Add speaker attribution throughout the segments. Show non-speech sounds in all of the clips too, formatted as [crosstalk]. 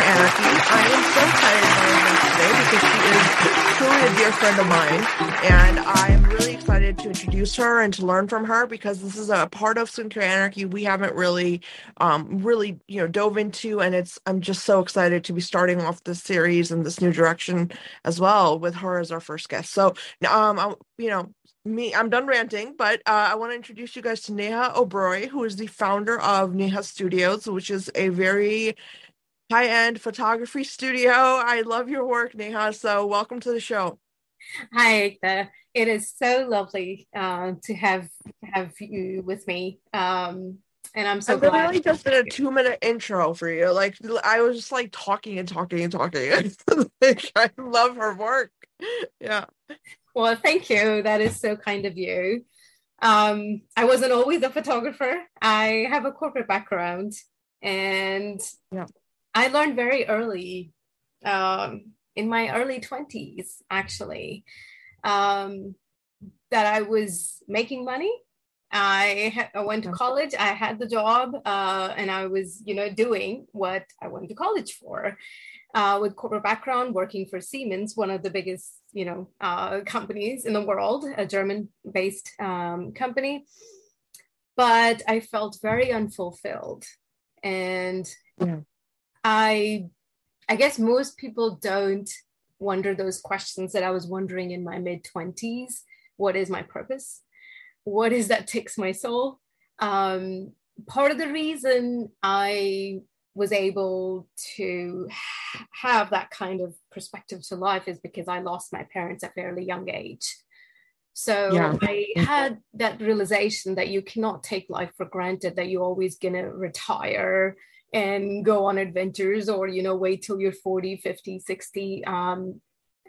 Speaker 1: Anarchy. I am so excited about our guest today because she is truly a dear friend of mine, and I'm really excited to introduce her and to learn from her because this is a part of Skincare Anarchy we haven't really, um, really you know dove into, and it's I'm just so excited to be starting off this series and this new direction as well with her as our first guest. So, um, I, you know, me i'm done ranting but uh, i want to introduce you guys to neha oberoi who is the founder of neha studios which is a very high-end photography studio i love your work neha so welcome to the show
Speaker 2: hi Ekta. it is so lovely uh, to have have you with me um, and i'm so
Speaker 1: I
Speaker 2: glad
Speaker 1: literally just did a two minute intro for you. Like I was just like talking and talking and talking. [laughs] like, I love her work. Yeah.
Speaker 2: well thank you that is so kind of you um, i wasn't always a photographer i have a corporate background and
Speaker 1: Yeah.
Speaker 2: I learned very early um, in my early 20s actually um, that i was making money I, ha- I went to college i had the job uh, and i was you know doing what i went to college for uh, with corporate background working for siemens one of the biggest you know uh, companies in the world a german based um, company but i felt very unfulfilled and
Speaker 1: Yeah.
Speaker 2: I i guess most people don't wonder those questions that i was wondering in my mid 20s what is my purpose? What is that ticks my soul? Um, part of the reason i was able to have that kind of perspective to life is because i lost my parents at a fairly young age. So
Speaker 1: Yeah.
Speaker 2: i had that realization that you cannot take life for granted that you're always going to retire and go on adventures or you know wait till you're 40 50 60 um,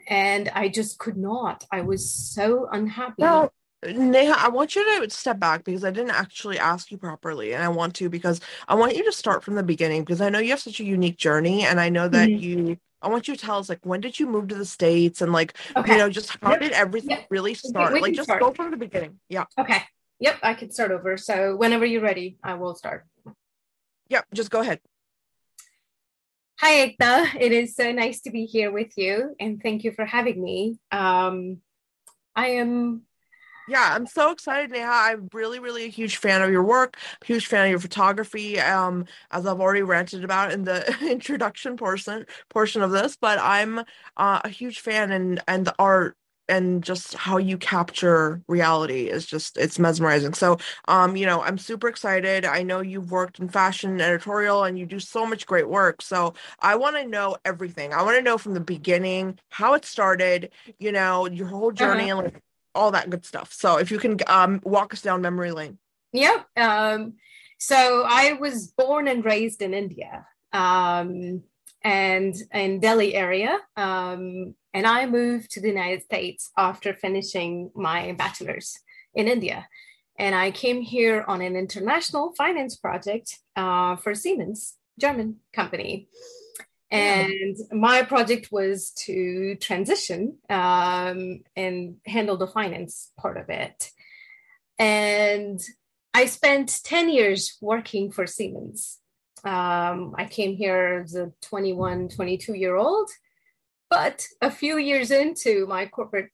Speaker 2: and i just could not i was so unhappy
Speaker 1: Neha, I want you to step back because I didn't actually ask you properly, and I want to because I want you to start from the beginning because I know you have such a unique journey, and I know that
Speaker 2: Mhm.
Speaker 1: you. I want you to tell us like when did you move to the states and like
Speaker 2: okay
Speaker 1: you know just how
Speaker 2: Yep.
Speaker 1: did everything
Speaker 2: Yep.
Speaker 1: really start? Like just
Speaker 2: start.
Speaker 1: go from the beginning. Yeah,
Speaker 2: okay yep i can start over so whenever you're ready i will start
Speaker 1: yeah. Just go ahead.
Speaker 2: Hi, Ekta. It is so nice to be here with you, and thank you for having me. Um, I am.
Speaker 1: Yeah, I'm so excited, Neha. I'm really, really a huge fan of your work, huge fan of your photography. Um, as I've already ranted about in the [laughs] introduction portion portion of this, but I'm uh, a huge fan and and the art and just how you capture reality is just it's mesmerizing. So, um, you know, I'm super excited. I know you've worked in fashion and editorial and you do so much great work. So, I want to know everything. I want to know from the beginning how it started, you know, your whole journey and like all that good stuff. So if you can um, walk us down memory lane.
Speaker 2: Yep. Um, so I was born and raised in India, um, and in Delhi area, um, and I moved to the United States after finishing my bachelor's in India, and I came here on an international finance project uh, for Siemens, German company. And my project was to transition um, and handle the finance part of it. And I spent 10 years working for Siemens. Um, I came here as a 21, 22 year old, but a few years into my corporate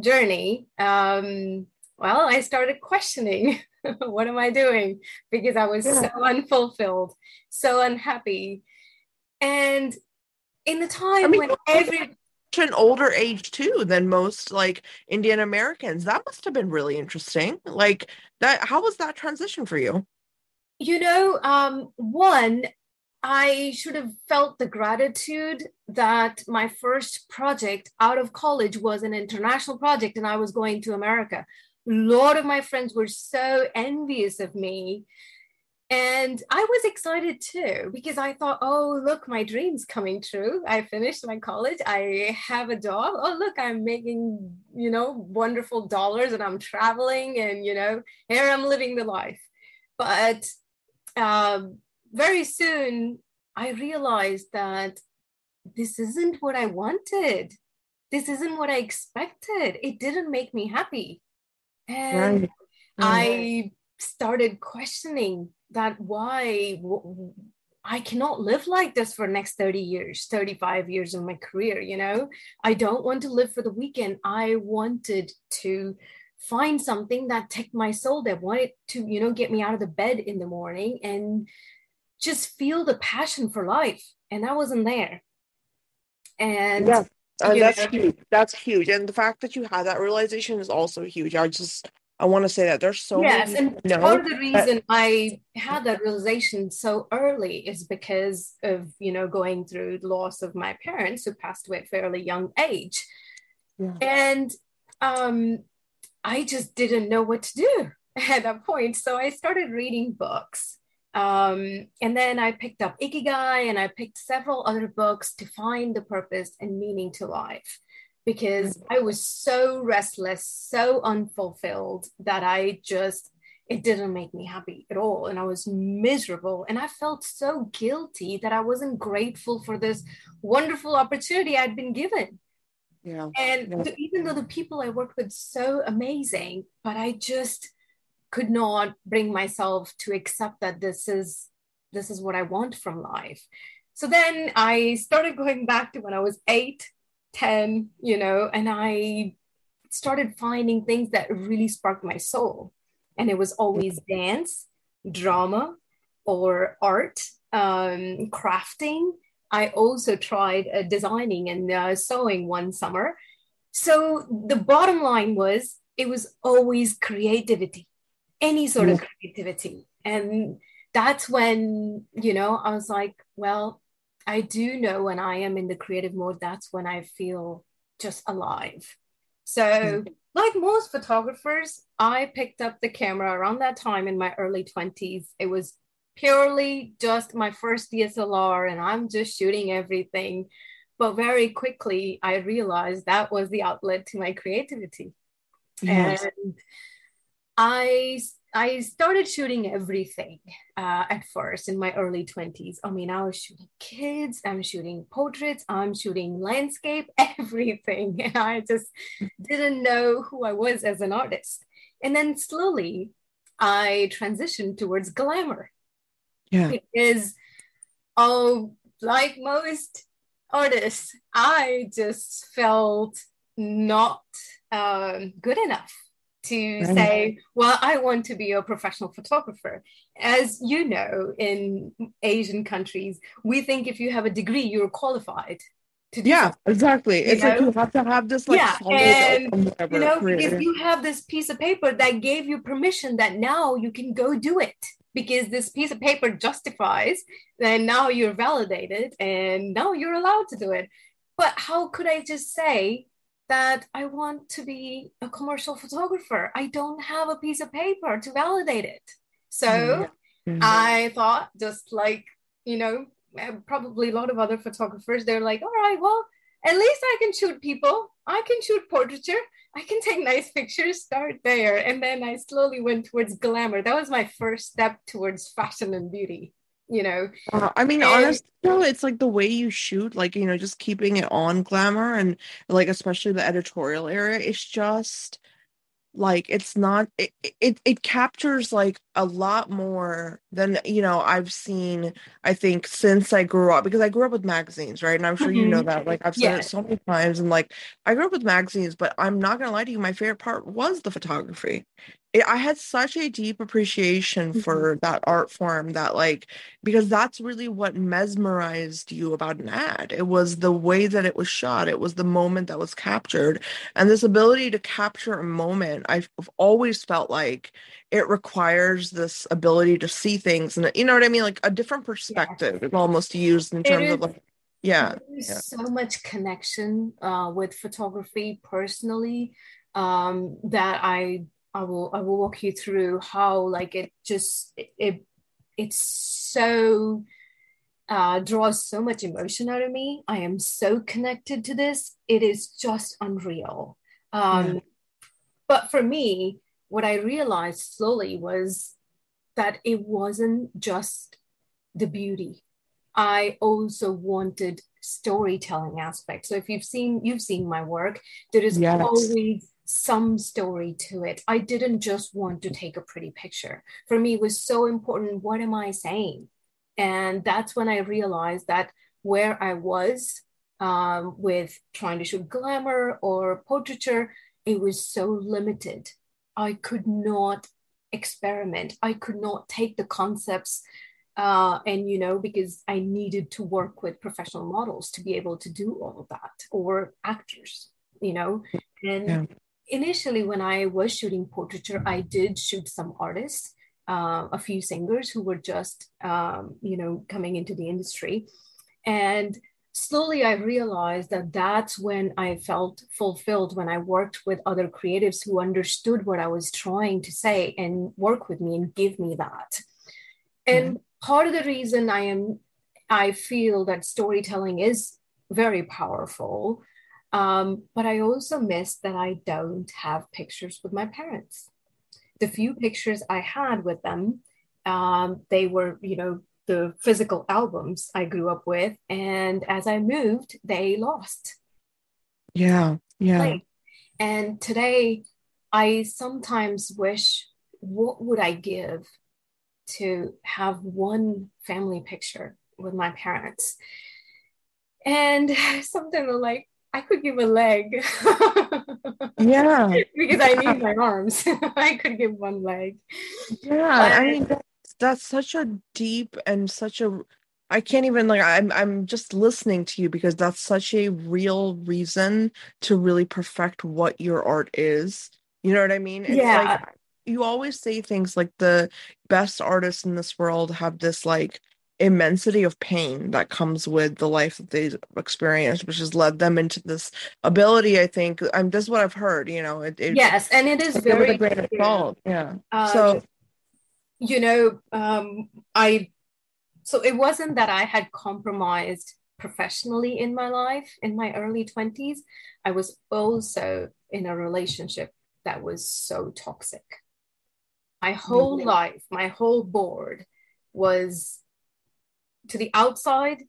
Speaker 2: journey, um, well, I started questioning [laughs] what am I doing? Because I was
Speaker 1: Yeah.
Speaker 2: so unfulfilled, so unhappy. And in the time
Speaker 1: I mean,
Speaker 2: when every
Speaker 1: an older age too than most like Indian Americans. That must have been really interesting. Like that, how was that transition for you?
Speaker 2: you know um one i should have felt the gratitude that my first project out of college was an international project and i was going to america a lot of my friends were so envious of me and I was excited too because I thought, oh, look, my dream's coming true. I finished my college. I have a job. Oh, look, I'm making, you know, wonderful dollars and I'm traveling and, you know, here I'm living the life. But um, very soon I realized that this isn't what I wanted. This isn't what I expected. It didn't make me happy. And right. I started questioning that why I cannot live like this for next 30 years, 35 years of my career, you know? I don't want to live for the weekend. I wanted to find something that ticked my soul that wanted to, you know, get me out of the bed in the morning and just feel the passion for life. And that wasn't there. And
Speaker 1: yeah. And that's know, huge. That's huge. And the fact that you had that realization is also huge. I just I want to say that there's so
Speaker 2: yes, and part of the reason that, I had that realization so early is because of you know going through the loss of my parents who passed away at a fairly young age, yeah. and um, I just didn't know what to do [laughs] at that point. So I started reading books, um, and then I picked up Ikigai, and I picked several other books to find the purpose and meaning to life because I was so restless, so unfulfilled that I just, it didn't make me happy at all. And I was miserable. And I felt so guilty that I wasn't grateful for this wonderful opportunity I'd been given. Yeah. And yeah. even though the people I worked with so amazing, but I just could not bring myself to accept that this is this is what I want from life. So then I started going back to when I was eight 10, you know, and I started finding things that really sparked my soul. And it was always dance, drama, or art, um, crafting. I also tried uh, designing and uh, sewing one summer. So the bottom line was it was always creativity, any sort of creativity. And that's when, you know, I was like, well, I do know when I am in the creative mode, that's when I feel just alive. So, mm-hmm. like most photographers, I picked up the camera around that time in my early 20s. It was purely just my first DSLR, and I'm just shooting everything. But very quickly, I realized that was the outlet to my creativity. Yes. And I I started shooting everything uh, at first in my early 20s. I mean, I was shooting kids, I'm shooting portraits, I'm shooting landscape, [laughs] everything. And I just didn't know who I was as an artist. And then slowly I transitioned towards glamour.
Speaker 1: Yeah.
Speaker 2: Because, oh, like most artists, I just felt not um, good enough to right. say, well, I want to be a professional photographer. As you know, in Asian countries, we think if you have a degree, you're qualified.
Speaker 1: To do yeah, something. exactly. You it's know? like you have to have this like
Speaker 2: yeah, and you know career. because you have this piece of paper that gave you permission that now you can go do it because this piece of paper justifies. Then now you're validated, and now you're allowed to do it. But how could I just say that I want to be a commercial photographer. I don't have a piece of paper to validate it. So mm-hmm. I thought, just like, you know, eh, probably a lot of other photographers, they're like, all right, well, at least I can shoot people. I can shoot portraiture. I can take [laughs] nice pictures, start there. And then I slowly went towards glamour. That was my first step towards fashion and beauty you know
Speaker 1: uh, i mean and, honestly though it's like the way you shoot like you know just keeping it on glamour and like especially the editorial area it's just like it's not it, it it captures like a lot more than you know i've seen i think since i grew up because i grew up with magazines right and i'm sure mm-hmm. you know mm-hmm. that like i've said yes. it so many times and like i grew up with magazines but i'm not gonna lie to you my favorite part was the photography it, I had such a deep appreciation mm-hmm. for that art form that like because that's really what mesmerized you about an ad. It was the way that it was shot. It was the moment that was captured. And this ability to capture a moment, I've always felt like it requires this ability to see things and you know what I mean? Like a different perspective yeah. almost used in terms of like yeah,
Speaker 2: There's
Speaker 1: yeah.
Speaker 2: so much connection uh, with photography personally um, that I I will I will walk you through how like it just it, it it's so uh, draws so much emotion out of me. I am so connected to this. It is just unreal. Um, yeah. But for me, what I realized slowly was that it wasn't just the beauty. I also wanted storytelling aspect. So if you've seen you've seen my work, there is yes. always some story to it. I didn't just want to take a pretty picture. For me, it was so important. What am I saying? And that's when I realized that where I was um, with trying to shoot glamour or portraiture, it was so limited. I could not experiment. I could not take the concepts uh, and you know because i needed to work with professional models to be able to do all of that or actors you know and yeah. Initially when i was shooting portraiture i did shoot some artists uh, a few singers who were just um, you know coming into the industry and slowly i realized that that's when i felt fulfilled when i worked with other creatives who understood what i was trying to say and work with me and give me that and mm-hmm. part of the reason i am i feel that storytelling is very powerful um, but i also miss that i don't have pictures with my parents the few pictures I had with them, um, they were, you know, the physical albums I grew up with. And as I moved, they lost.
Speaker 1: Yeah. Yeah.
Speaker 2: and today, I sometimes wish, what would I give to have one family picture with my parents? And [laughs] something like, I could give a leg.
Speaker 1: yeah. [laughs]
Speaker 2: because I need my arms. [laughs] I could give one leg.
Speaker 1: Yeah. But, I mean, that's, that's such a deep and such a, I can't even like, I'm, I'm just listening to you because that's such a real reason to really perfect what your art is. You know what I mean?
Speaker 2: It's yeah.
Speaker 1: Like, you always say things like the best artists in this world have this like immensity of pain that comes with the life that they've experienced, which has led them into this ability. I think I'm. This is what I've heard. You know, it,
Speaker 2: it yes, and it is very
Speaker 1: a great fault. Yeah. Um, so,
Speaker 2: you know, um, I. So it wasn't that I had compromised professionally in my life in my early 20s. I was also in a relationship that was so toxic. My whole mm-hmm. life, my whole board was to the outside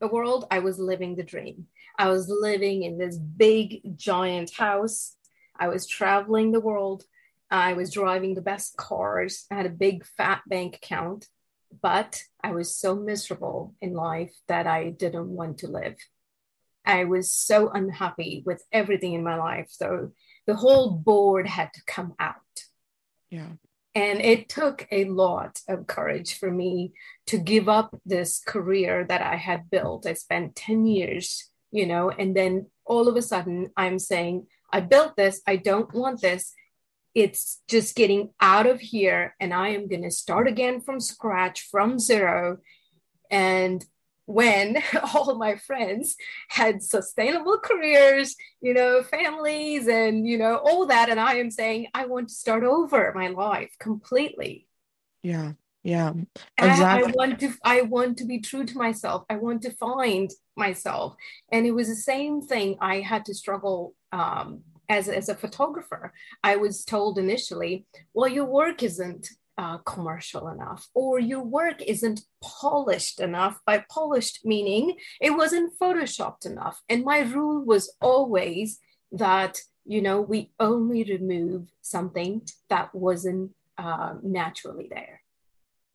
Speaker 2: the world, I was living the dream. I was living in this big, giant house. I was traveling the world. I was driving the best cars. I had a big, fat bank account. But I was so miserable in life that I didn't want to live. I was so unhappy with everything in my life. So the whole board had to come out.
Speaker 1: Yeah.
Speaker 2: And it took a lot of courage for me to give up this career that I had built. I spent 10 years, you know, and then all of a sudden I'm saying, I built this, I don't want this. It's just getting out of here, and I am going to start again from scratch, from zero. And when [laughs] all my friends had sustainable careers, you know, families and, you know, all that. And I am saying, I want to start over my life completely.
Speaker 1: Yeah. Yeah. Exactly.
Speaker 2: I, I want to, I want to be true to myself. I want to find myself. And it was the same thing I had to struggle um, as, as a photographer. I was told initially, well, your work isn't uh, commercial enough or your work isn't polished enough. By polished meaning it wasn't photoshopped enough. And my rule was always that you know we only remove something that wasn't uh, naturally there.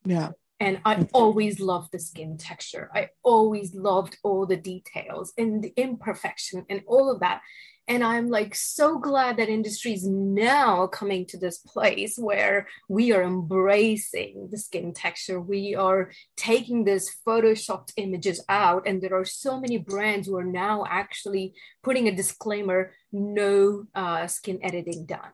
Speaker 1: Yeah.
Speaker 2: And I always loved the skin texture. I always loved all the details and the imperfection and all of that. And I'm like so glad that industry is now coming to this place where we are embracing the skin texture. We are taking these photoshopped images out. And there are so many brands who are now actually putting a disclaimer no uh, skin editing done.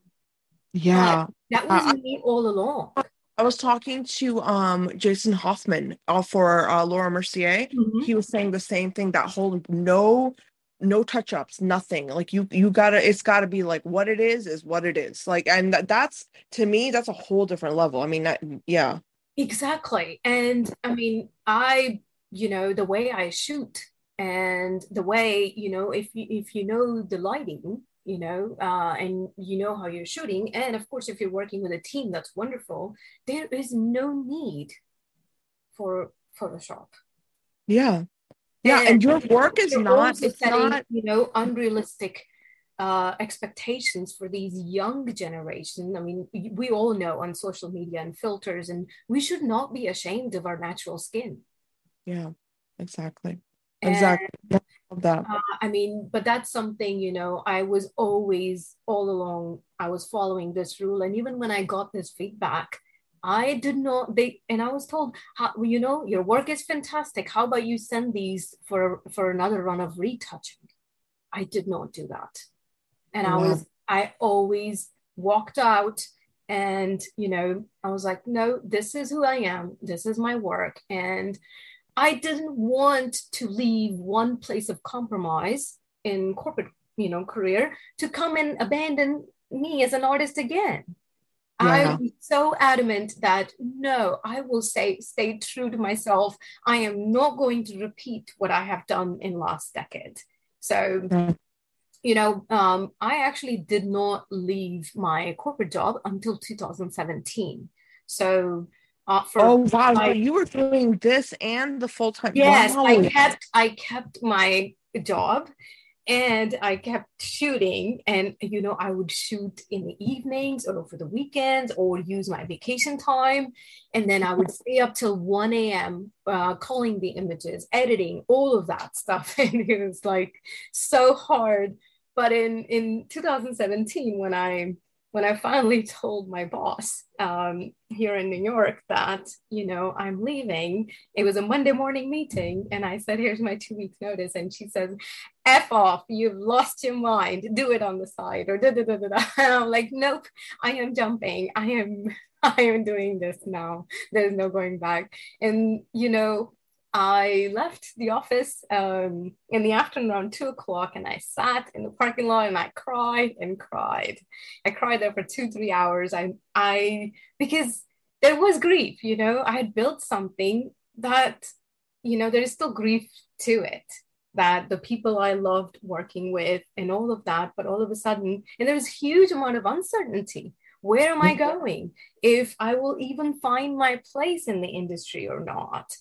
Speaker 1: Yeah.
Speaker 2: That was uh, me all along.
Speaker 1: I was talking to um Jason Hoffman uh, for uh, Laura Mercier. Mm-hmm. He was saying the same thing. That whole no no touch ups nothing. Like you you gotta it's gotta be like what it is is what it is. Like and that's to me that's a whole different level. I mean that, yeah.
Speaker 2: Exactly. And i mean i you know the way i shoot and the way you know if you if you know the lighting you know uh, and you know how you're shooting and of course if you're working with a team that's wonderful there is no need for photoshop.
Speaker 1: Yeah yeah and, your work is not it's setting, not
Speaker 2: you know unrealistic uh, expectations for these young generation. I mean, we all know on social media and filters, and we should not be ashamed of our natural skin.
Speaker 1: Yeah, exactly. And, exactly. That.
Speaker 2: Uh, I mean, but that's something, you know, I was always all along, I was following this rule. And even when I got this feedback, I did not they and I was told how you know your work is fantastic. How about you send these for for another run of retouching? I did not do that. And I was I always walked out and you know I was like no this is who I am. This is my work and I didn't want to leave one place of compromise in corporate, you know, career to come and abandon me as an artist again. Yeah. I'm so adamant that no, I will say stay true to myself. I am not going to repeat what I have done in last decade. So, mm. you know, um, I actually did not leave my corporate job until 2017. So
Speaker 1: uh, for oh wow my, you were doing this and the full-time
Speaker 2: yes wow. i kept i kept my job and i kept shooting. And you know i would shoot in the evenings or over the weekends or use my vacation time. And then i would stay up till 1 a.m uh, calling the images editing all of that stuff. [laughs] And it was like so hard. But in in 2017 when i when I finally [laughs] told my boss um, here in New York that, you know, I'm leaving, it was a Monday morning meeting. And I said, here's my two weeks notice. And she says, F off, you've lost your mind, do it on the side or da da da da da. [laughs] And I'm like, nope, I am jumping. I am, [laughs] I am doing this now. There's no going back. And, you know, I left the office um, in the afternoon around two o'clock and I sat in the parking lot and I cried and cried. I cried there for two, three hours. I, I, because there was grief, you know, I had built something that, you know, there is still grief to it that the people I loved working with and all of that, but all of a sudden, and there was huge amount of uncertainty. Where am I mm-hmm. going? If I will even find my place in the industry or not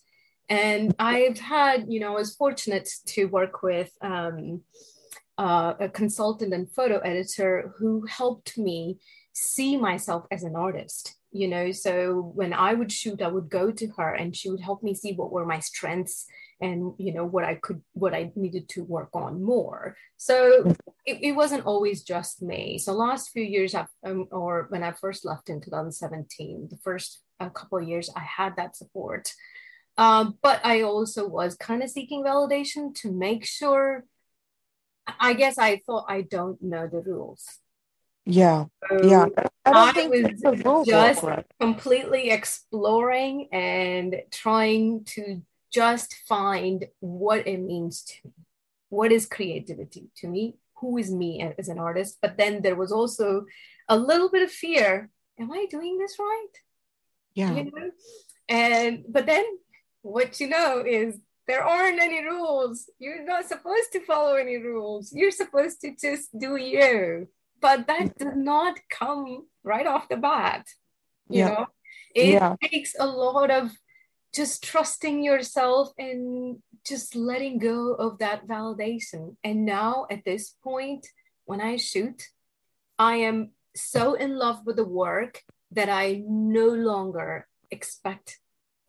Speaker 2: and I've had, you know, I was fortunate to work with um, uh, a consultant and photo editor who helped me see myself as an artist. You know, so when I would shoot, I would go to her and she would help me see what were my strengths and you know what I could what I needed to work on more. So it, it wasn't always just me. So last few years, um, or when I first left in 2017, the first a couple of years, I had that support um, but I also was kind of seeking validation to make sure. I guess I thought I don't know the rules.
Speaker 1: Yeah, so yeah.
Speaker 2: I, I was just completely exploring and trying to just find what it means to me. What is creativity to me? Who is me as an artist? But then there was also a little bit of fear. Am I doing this right?
Speaker 1: Yeah. You know?
Speaker 2: And but then what you know is there aren't any rules. You're not supposed to follow any rules. You're supposed to just do you. But that does not come right off the bat. You yeah. know, it yeah. takes a lot of just trusting yourself and just letting go of that validation. And now at this point, when I shoot, I am so in love with the work that I no longer expect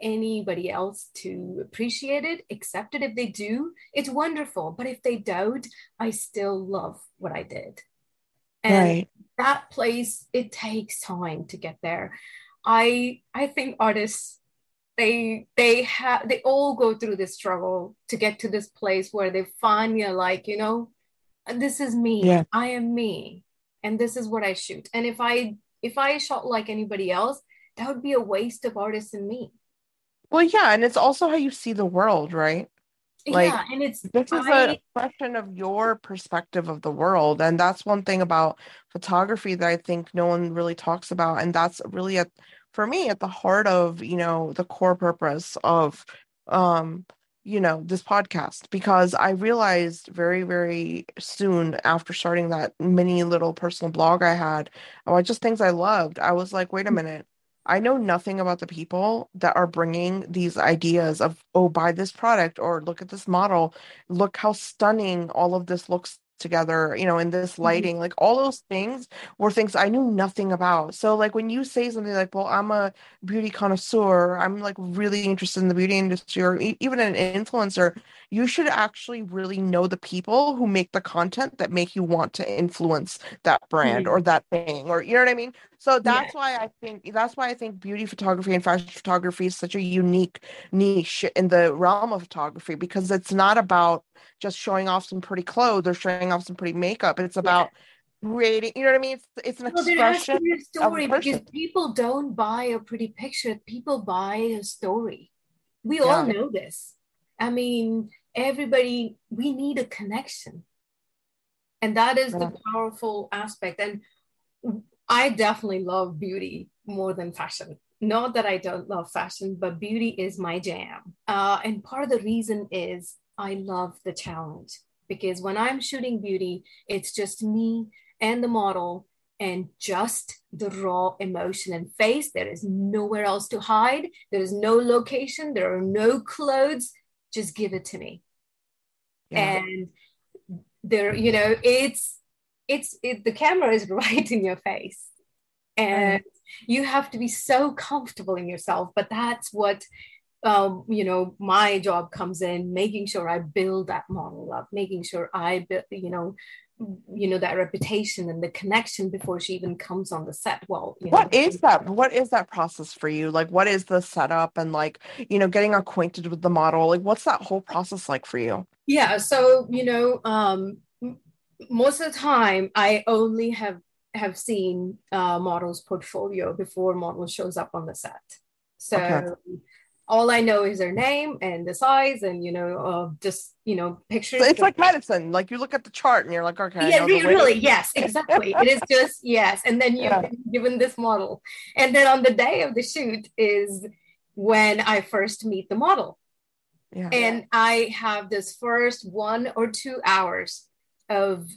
Speaker 2: anybody else to appreciate it, accept it. If they do, it's wonderful. But if they don't, I still love what I did. And right. that place, it takes time to get there. I I think artists they they have they all go through this struggle to get to this place where they finally like, you know, this is me. Yeah. I am me. And this is what I shoot. And if I if I shot like anybody else, that would be a waste of artists and me.
Speaker 1: Well, yeah, and it's also how you see the world, right?
Speaker 2: Like, yeah, and it's
Speaker 1: this is I, a question of your perspective of the world, and that's one thing about photography that I think no one really talks about, and that's really a for me at the heart of you know the core purpose of um you know this podcast because i realized very very soon after starting that mini little personal blog i had about just things i loved i was like wait a minute i know nothing about the people that are bringing these ideas of oh buy this product or look at this model look how stunning all of this looks together, you know, in this mm-hmm. lighting, mm-hmm. like all those things were things I knew nothing about. So like when you say something like, well, I'm a beauty connoisseur, I'm like really interested in the beauty industry or e- even an influencer, you should actually really know the people who make the content that make you want to influence that brand mm-hmm. or that thing or you know what I mean? So that's yeah. why I think that's why I think beauty photography and fashion photography is such a unique niche in the realm of photography because it's not about just showing off some pretty clothes or showing off some pretty makeup. It's about yeah. creating, you know what I mean? It's it's an well, expression. There has to be a story
Speaker 2: because people don't buy a pretty picture, people buy a story. We yeah. all know this. I mean, everybody, we need a connection. And that is the powerful aspect. And I definitely love beauty more than fashion. Not that I don't love fashion, but beauty is my jam. Uh, and part of the reason is I love the challenge because when I'm shooting beauty, it's just me and the model and just the raw emotion and face. There is nowhere else to hide. There is no location. There are no clothes. Just give it to me. Yeah. And there, you know, it's it's it, the camera is [laughs] right in your face. And you have to be so comfortable in yourself but that's what um, you know my job comes in making sure i build that model up making sure i build you know you know that reputation and the connection before she even comes on the set. Well you
Speaker 1: know, what is that what is that process for you? Like what is the setup and like you know getting acquainted with the model? Like what's that whole process like for you?
Speaker 2: Yeah so you know um most of the time i only have have seen uh, models portfolio before model shows up on the set. So okay. all i know is their name and the size and you know uh, just you know pictures.
Speaker 1: So it's like medicine. Like you look at the chart and you're like okay
Speaker 2: yeah really, really yes exactly. It is just [laughs] yes and then you've yeah. given this model. And then on the day of the shoot is when i first meet the model. Yeah. and i have this first one or two hours of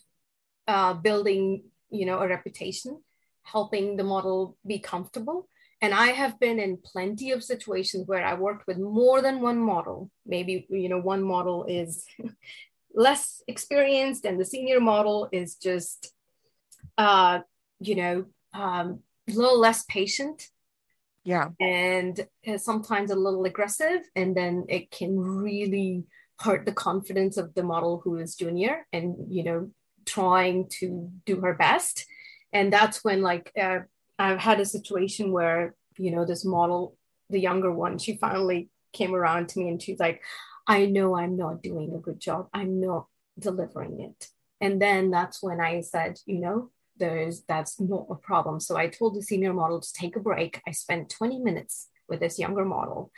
Speaker 2: uh, building, you know, a reputation, helping the model be comfortable. And I have been in plenty of situations where I worked with more than one model. Maybe, you know, one model is [laughs] less experienced and the senior model is just, uh, you know, um, a little less patient.
Speaker 1: Yeah.
Speaker 2: And sometimes a little aggressive. And then it can really hurt the confidence of the model who is junior and you know trying to do her best. And that's when like uh, i've had a situation where you know this model the younger one she finally came around to me and she's like i know i'm not doing a good job. I'm not delivering it. And then that's when i said you know there's that's not a problem. So i told the senior model to take a break. I spent 20 minutes with this younger model.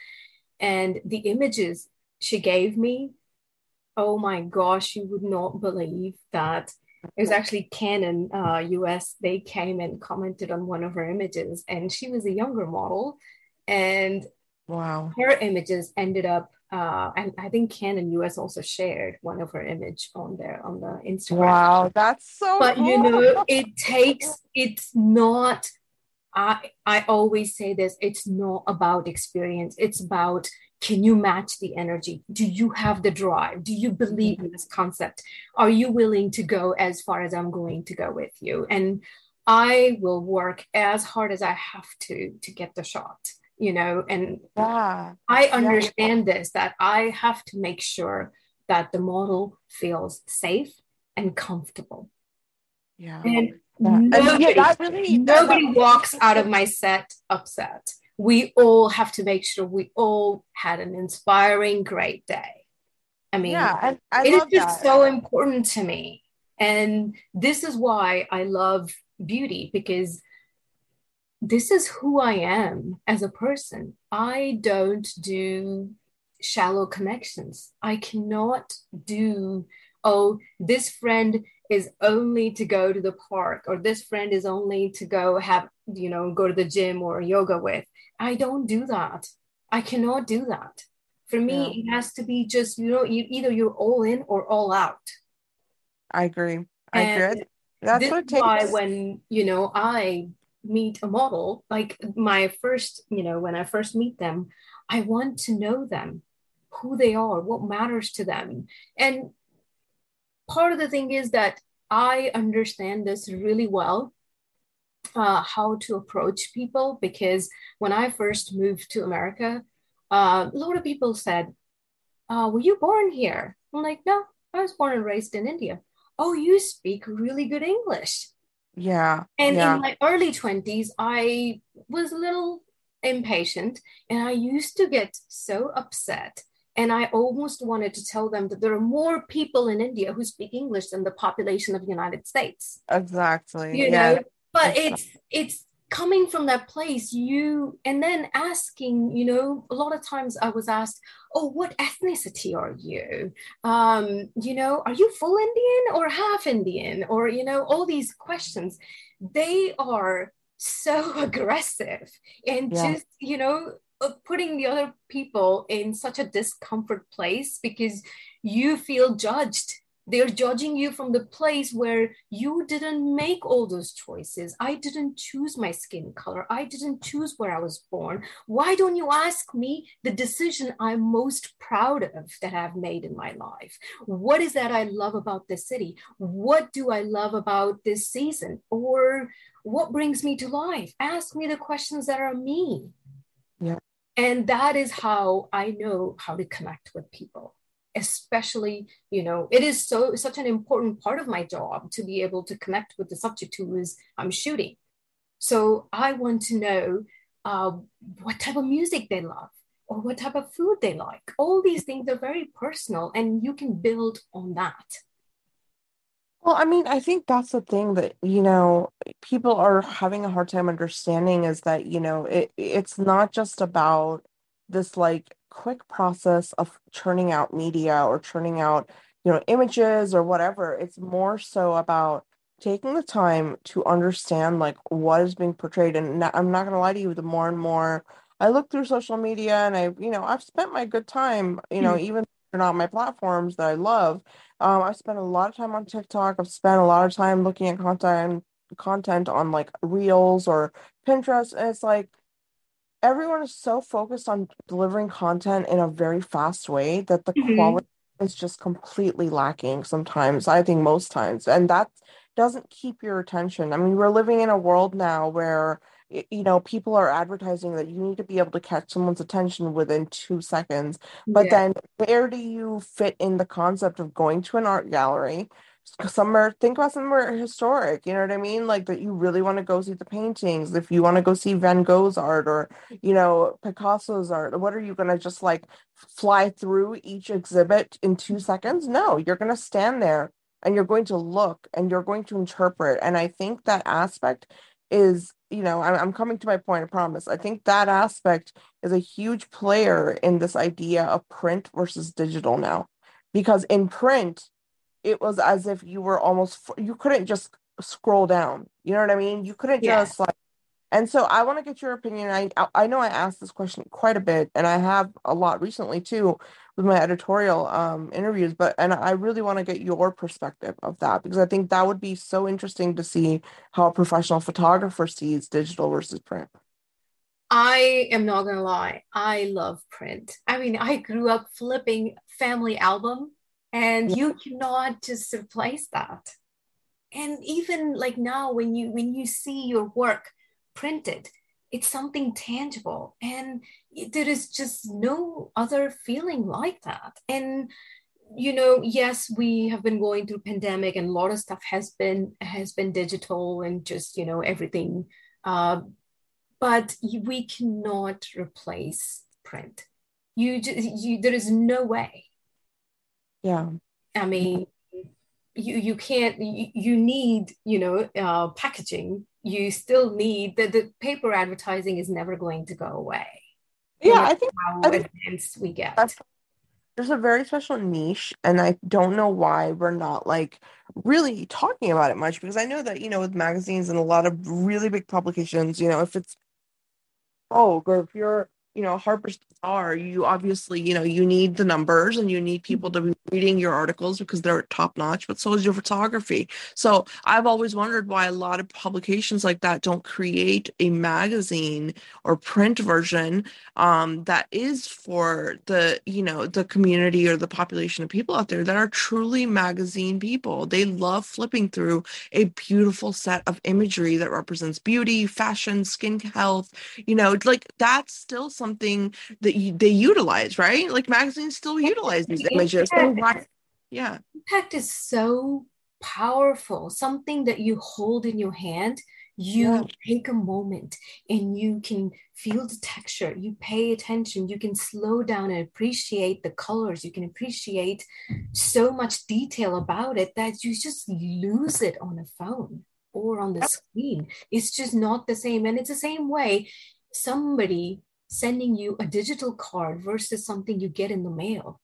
Speaker 2: And the images she gave me, oh my gosh, you would not believe that it was actually Canon uh, US. They came and commented on one of her images, and she was a younger model, and
Speaker 1: wow,
Speaker 2: her images ended up. Uh, and I think Canon US also shared one of her image on there on the Instagram.
Speaker 1: Wow, that's so.
Speaker 2: But cool. you know, it takes. It's not I I always say this it's not about experience it's about can you match the energy? Do you have the drive? Do you believe in this concept? Are you willing to go as far as i'm going to go with you? And i will work as hard as i have to to get the shot you know? And yeah. i understand yeah. this that i have to make sure that the model feels safe and comfortable.
Speaker 1: Yeah.
Speaker 2: And nobody, yeah, really, nobody walks out of [laughs] my set upset we all have to make sure we all had an inspiring, great day. I mean, yeah, I, I it is just that. so important to me. And this is why I love beauty because this is who I am as a person. I don't do shallow connections. I cannot do, oh, this friend is only to go to the park or this friend is only to go have you know go to the gym or yoga with. I don't do that. I cannot do that. For me yeah. it has to be just you know you, either you're all in or all out.
Speaker 1: I agree. I and agree
Speaker 2: that's this what it takes. why when you know i meet a model like my first you know when i first meet them i want to know them who they are what matters to them. And part of the thing is that I understand this really well uh, how to approach people because when I first moved to America, uh, a lot of people said, uh, Were you born here? I'm like, No, I was born and raised in India. Oh, you speak really good English.
Speaker 1: Yeah.
Speaker 2: And
Speaker 1: yeah.
Speaker 2: in my early 20s, I was a little impatient and I used to get so upset and I almost wanted to tell them that there are more people in India who speak English than the population of the United States.
Speaker 1: Exactly.
Speaker 2: You yeah. know, but it's it's coming from that place you and then asking you know a lot of times i was asked oh what ethnicity are you um you know are you full indian or half indian or you know all these questions they are so [laughs] aggressive and yeah. just you know of putting the other people in such a discomfort place because you feel judged they're judging you from the place where you didn't make all those choices. I didn't choose my skin color. I didn't choose where I was born. Why don't you ask me the decision I'm most proud of that I've made in my life? What is that I love about this city? What do I love about this season? Or what brings me to life? Ask me the questions that are me. And that is how I know how to connect with people. Especially, you know, it is so such an important part of my job to be able to connect with the subject who is I'm shooting. So I want to know uh, what type of music they love or what type of food they like. All these things are very personal, and you can build on that.
Speaker 1: Well, I mean, I think that's the thing that, you know, people are having a hard time understanding is that, you know, it it's not just about this like quick process of churning out media or churning out, you know, images or whatever. It's more so about taking the time to understand like what is being portrayed. And I'm not gonna lie to you, the more and more I look through social media and I, you know, I've spent my good time, you know, mm-hmm. Even not my platforms that I love. Um, I've spent a lot of time on TikTok. I've spent a lot of time looking at content content on like Reels or Pinterest, and it's like everyone is so focused on delivering content in a very fast way that the mm-hmm. quality is just completely lacking sometimes. I think most times, and that doesn't keep your attention. I mean, we're living in a world now where you know people are advertising that you need to be able to catch someone's attention within two seconds but yeah. then where do you fit in the concept of going to an art gallery? Somewhere think about somewhere historic you know what i mean? Like that you really want to go see the paintings if you want to go see van gogh's art or you know picasso's art what are you going to just like fly through each exhibit in two seconds? No you're going to stand there and you're going to look and you're going to interpret and i think that aspect is you know I'm, coming to my point i promise i think that aspect is a huge player in this idea of print versus digital now because in print it was as if you were almost you couldn't just scroll down you know what i mean you couldn't yeah. just like and so I want to get your opinion. I I know I asked this question quite a bit, and I have a lot recently too with my editorial um, interviews. But and I really want to get your perspective of that because I think that would be so interesting to see how a professional photographer sees digital versus print.
Speaker 2: I am not gonna lie. I love print. I mean, I grew up flipping family album, and yeah. you cannot just replace that. And even like now, when you when you see your work printed it's something tangible. And there is just no other feeling like that. And you know yes we have been going through pandemic and a lot of stuff has been has been digital and just you know everything. Uh, but we cannot replace print. You just you there is no way.
Speaker 1: Yeah.
Speaker 2: I mean you you can't you, you need you know uh, packaging. You still need the, the paper advertising is never going to go away.
Speaker 1: Yeah i think
Speaker 2: how I think advanced we get.
Speaker 1: there's a very special niche and i don't know why we're not like really talking about it much because I know that, you know, with magazines and a lot of really big publications, you know, if it's oh, or if you're you know harper's bazaar you obviously you know you need the numbers and you need people to be reading your articles because they're top notch but so is your photography. So i've always wondered why a lot of publications like that don't create a magazine or print version um, that is for the you know the community or the population of people out there that are truly magazine people. They love flipping through a beautiful set of imagery that represents beauty fashion skin health you know like that's still something something that you, they utilize, right? Like magazines still utilize these images. Oh, yeah.
Speaker 2: Impact is so powerful. Something that you hold in your hand, you yeah. take a moment and you can feel the texture. You pay attention. You can slow down and appreciate the colors. You can appreciate so much detail about it that you just lose it on a phone or on the screen. It's just not the same. And it's the same way somebody sending you a digital card versus something you get in the mail.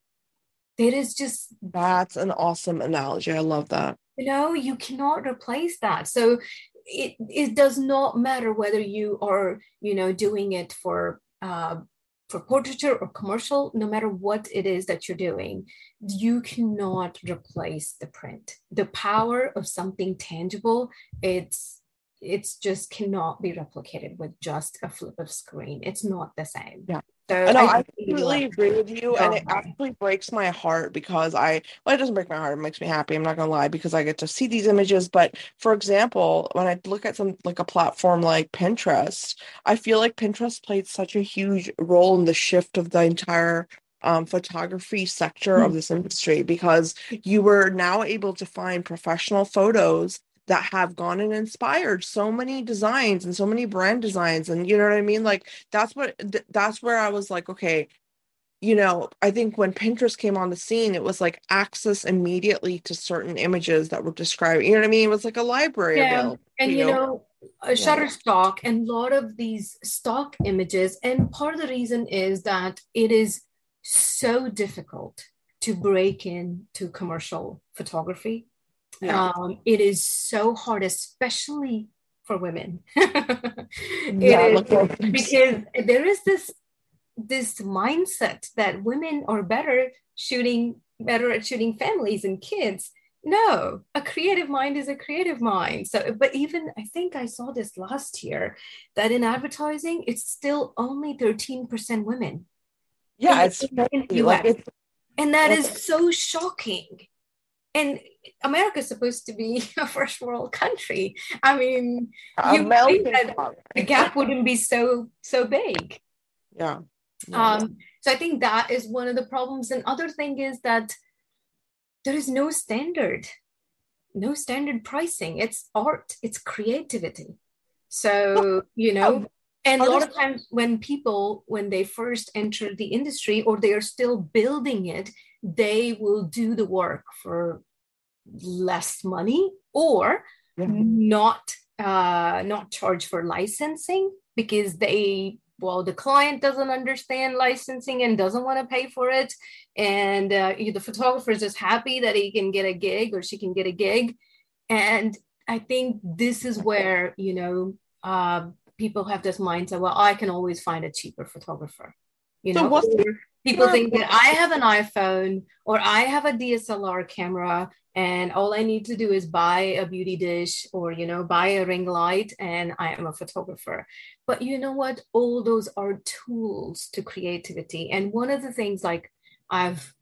Speaker 2: There is just
Speaker 1: that's an awesome analogy. I love that.
Speaker 2: You know, you cannot replace that. So it it does not matter whether you are, you know, doing it for uh, for portraiture or commercial, no matter what it is that you're doing, you cannot replace the print. The power of something tangible, it's it's just cannot be replicated with just a flip of screen. It's not the same.
Speaker 1: Yeah. So I, know, I completely agree with you, and it actually breaks my heart because I well, it doesn't break my heart. It makes me happy. I'm not gonna lie because I get to see these images. But for example, when I look at some like a platform like Pinterest, I feel like Pinterest played such a huge role in the shift of the entire um, photography sector of this industry because you were now able to find professional photos that have gone and inspired so many designs and so many brand designs and you know what i mean? Like that's what that's where i was like okay you know i think when pinterest came on the scene it was like access immediately to certain images that were described you know what i mean? It was like a library
Speaker 2: yeah. and you know, know uh, a shutterstock and a lot of these stock images and part of the reason is that it is so difficult to break into commercial photography yeah. Um, it is so hard, especially for women. [laughs] yeah, because there is this this mindset that women are better shooting better at shooting families and kids no a creative mind is a creative mind so but even i think i saw this last year that in advertising it's still only 13% women
Speaker 1: yeah it's,
Speaker 2: in. Like it's, and that is so shocking and America is supposed to be [laughs] a first world country. I mean, you think that the gap wouldn't be so so big.
Speaker 1: Yeah.
Speaker 2: yeah. Um, so I think that is one of the problems. And other thing is that there is no standard, no standard pricing. It's art, it's creativity. So, you know, and a lot of times when people, when they first enter the industry or they are still building it, they will do the work for less money or yeah. not uh, not charge for licensing because they well the client doesn't understand licensing and doesn't want to pay for it and uh, the photographer is just happy that he can get a gig or she can get a gig and i think this is where you know uh, people have this mindset well i can always find a cheaper photographer you know so people think that i have an iphone or i have a dslr camera and all i need to do is buy a beauty dish or you know buy a ring light and i am a photographer. But you know what? All those are tools to creativity. And one of the things like i've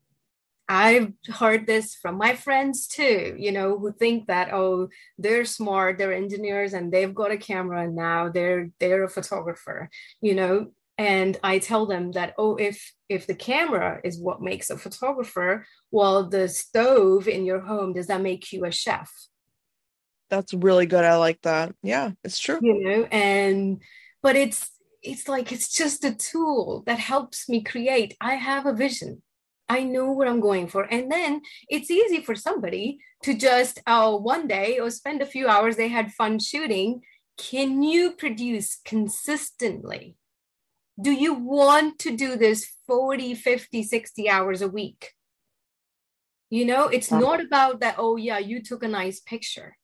Speaker 2: I've heard this from my friends too, you know, who think that oh, they're smart, they're engineers and they've got a camera and now they're they're a photographer, you know, and i tell them that oh if if the camera is what makes a photographer well the stove in your home does that make you a chef?
Speaker 1: That's really good. I like that. Yeah it's true.
Speaker 2: You know and but it's it's like it's just a tool that helps me create. I have a vision. I know what i'm going for. And then it's easy for somebody to just oh one day or spend a few hours they had fun shooting. Can you produce consistently do you want to do this 40 50 60 hours a week? You know it's not about that oh yeah you took a nice picture.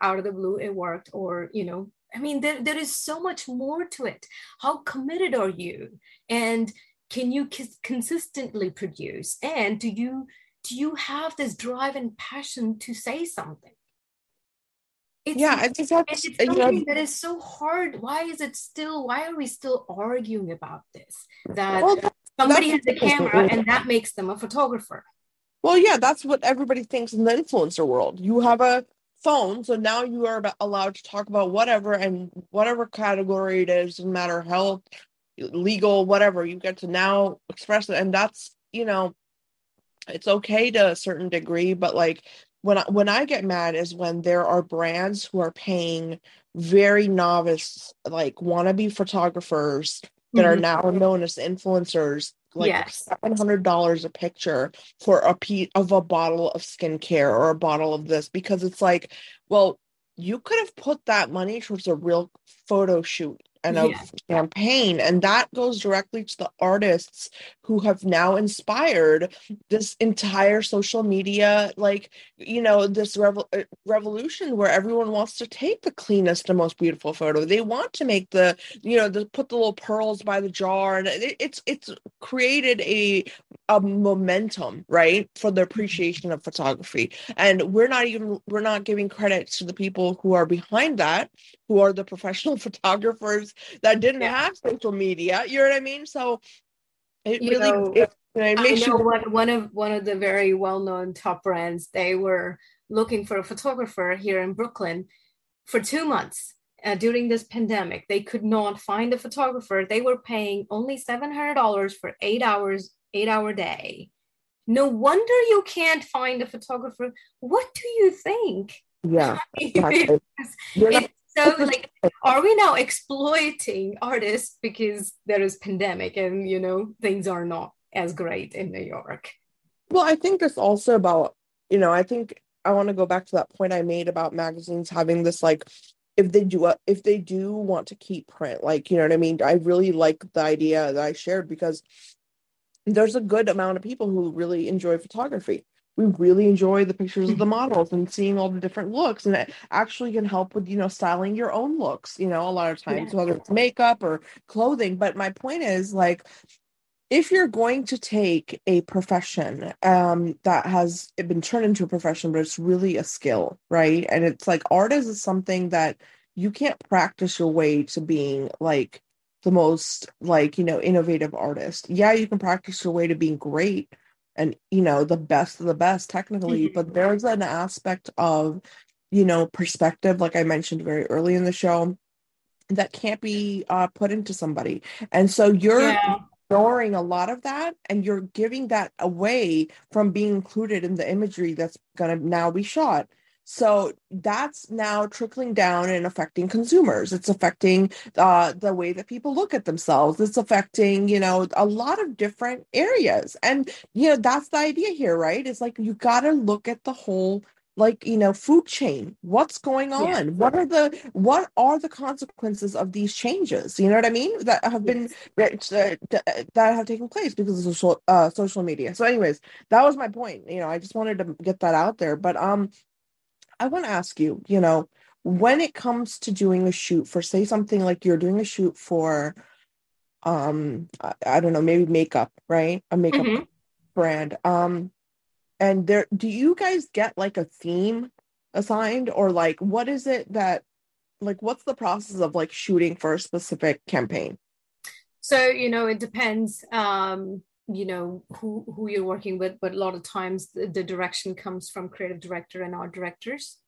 Speaker 2: Out of the blue it worked or you know i mean there, there is so much more to it. How committed are you? And can you consistently produce? And do you do you have this drive and passion to say something
Speaker 1: it's, yeah i think that's
Speaker 2: it's something know, that is so hard. Why is it still why are we still arguing about this? That well, somebody has a camera and that makes them a photographer.
Speaker 1: Well yeah that's what everybody thinks in the influencer world. You have a phone so now you are allowed to talk about whatever and whatever category it is no matter health legal whatever you get to now express it and that's you know it's okay to a certain degree but like when I, when I get mad is when there are brands who are paying very novice like wannabe photographers that mm-hmm. are now known as influencers like yes. $700 a picture for a piece of a bottle of skincare or a bottle of this because it's like well you could have put that money towards a real photo shoot and a yeah. campaign and that goes directly to the artists who have now inspired this entire social media like you know this revo- uh, revolution where everyone wants to take the cleanest and most beautiful photo they want to make the you know the put the little pearls by the jar and it, it's it's created a a momentum right for the appreciation of photography and we're not even we're not giving credit to the people who are behind that who are the professional [laughs] photographers that didn't yeah. have social media. You know what I mean? So it
Speaker 2: you really know, it, I know [laughs] one, one of one of the very well-known top brands, they were looking for a photographer here in Brooklyn for two months. Uh, during this pandemic, they could not find a photographer. They were paying only $700 for eight hours, eight hour day. No wonder you can't find a photographer. What do you think?
Speaker 1: Yeah. [laughs]
Speaker 2: Exactly. So like are we now exploiting artists because there is pandemic and you know things are not as great in new york?
Speaker 1: Well i think it's also about you know i think i want to go back to that point i made about magazines having this like if they do if they do want to keep print like you know what i mean? I really like the idea that i shared because there's a good amount of people who really enjoy photography we really enjoy the pictures of the models and seeing all the different looks and it actually can help with you know styling your own looks you know a lot of times yeah. whether it's makeup or clothing. But my point is like if you're going to take a profession um, that has been turned into a profession but it's really a skill right? And it's like art is something that you can't practice your way to being like the most like you know innovative artist. Yeah you can practice your way to being great and you know the best of the best technically mm-hmm. but there's an aspect of you know perspective like i mentioned very early in the show that can't be uh, put into somebody and so you're yeah. ignoring a lot of that and you're giving that away from being included in the imagery that's going to now be shot so that's now trickling down and affecting consumers. It's affecting uh, the way that people look at themselves. It's affecting, you know, a lot of different areas. And, you know, that's the idea here, right? It's like you got to look at the whole like you know food chain what's going on yeah. what are the what are the consequences of these changes you know what i mean that have been yes. uh, that have taken place because of social, uh, social media so anyways that was my point you know i just wanted to get that out there but um I want to ask you, you know, when it comes to doing a shoot for say something like you're doing a shoot for um I, I don't know, maybe makeup, right? A makeup mm-hmm. brand. Um and there do you guys get like a theme assigned or like what is it that like what's the process of like shooting for a specific campaign?
Speaker 2: So, you know, it depends um you know who who you're working with but a lot of times the, the direction comes from creative director and art directors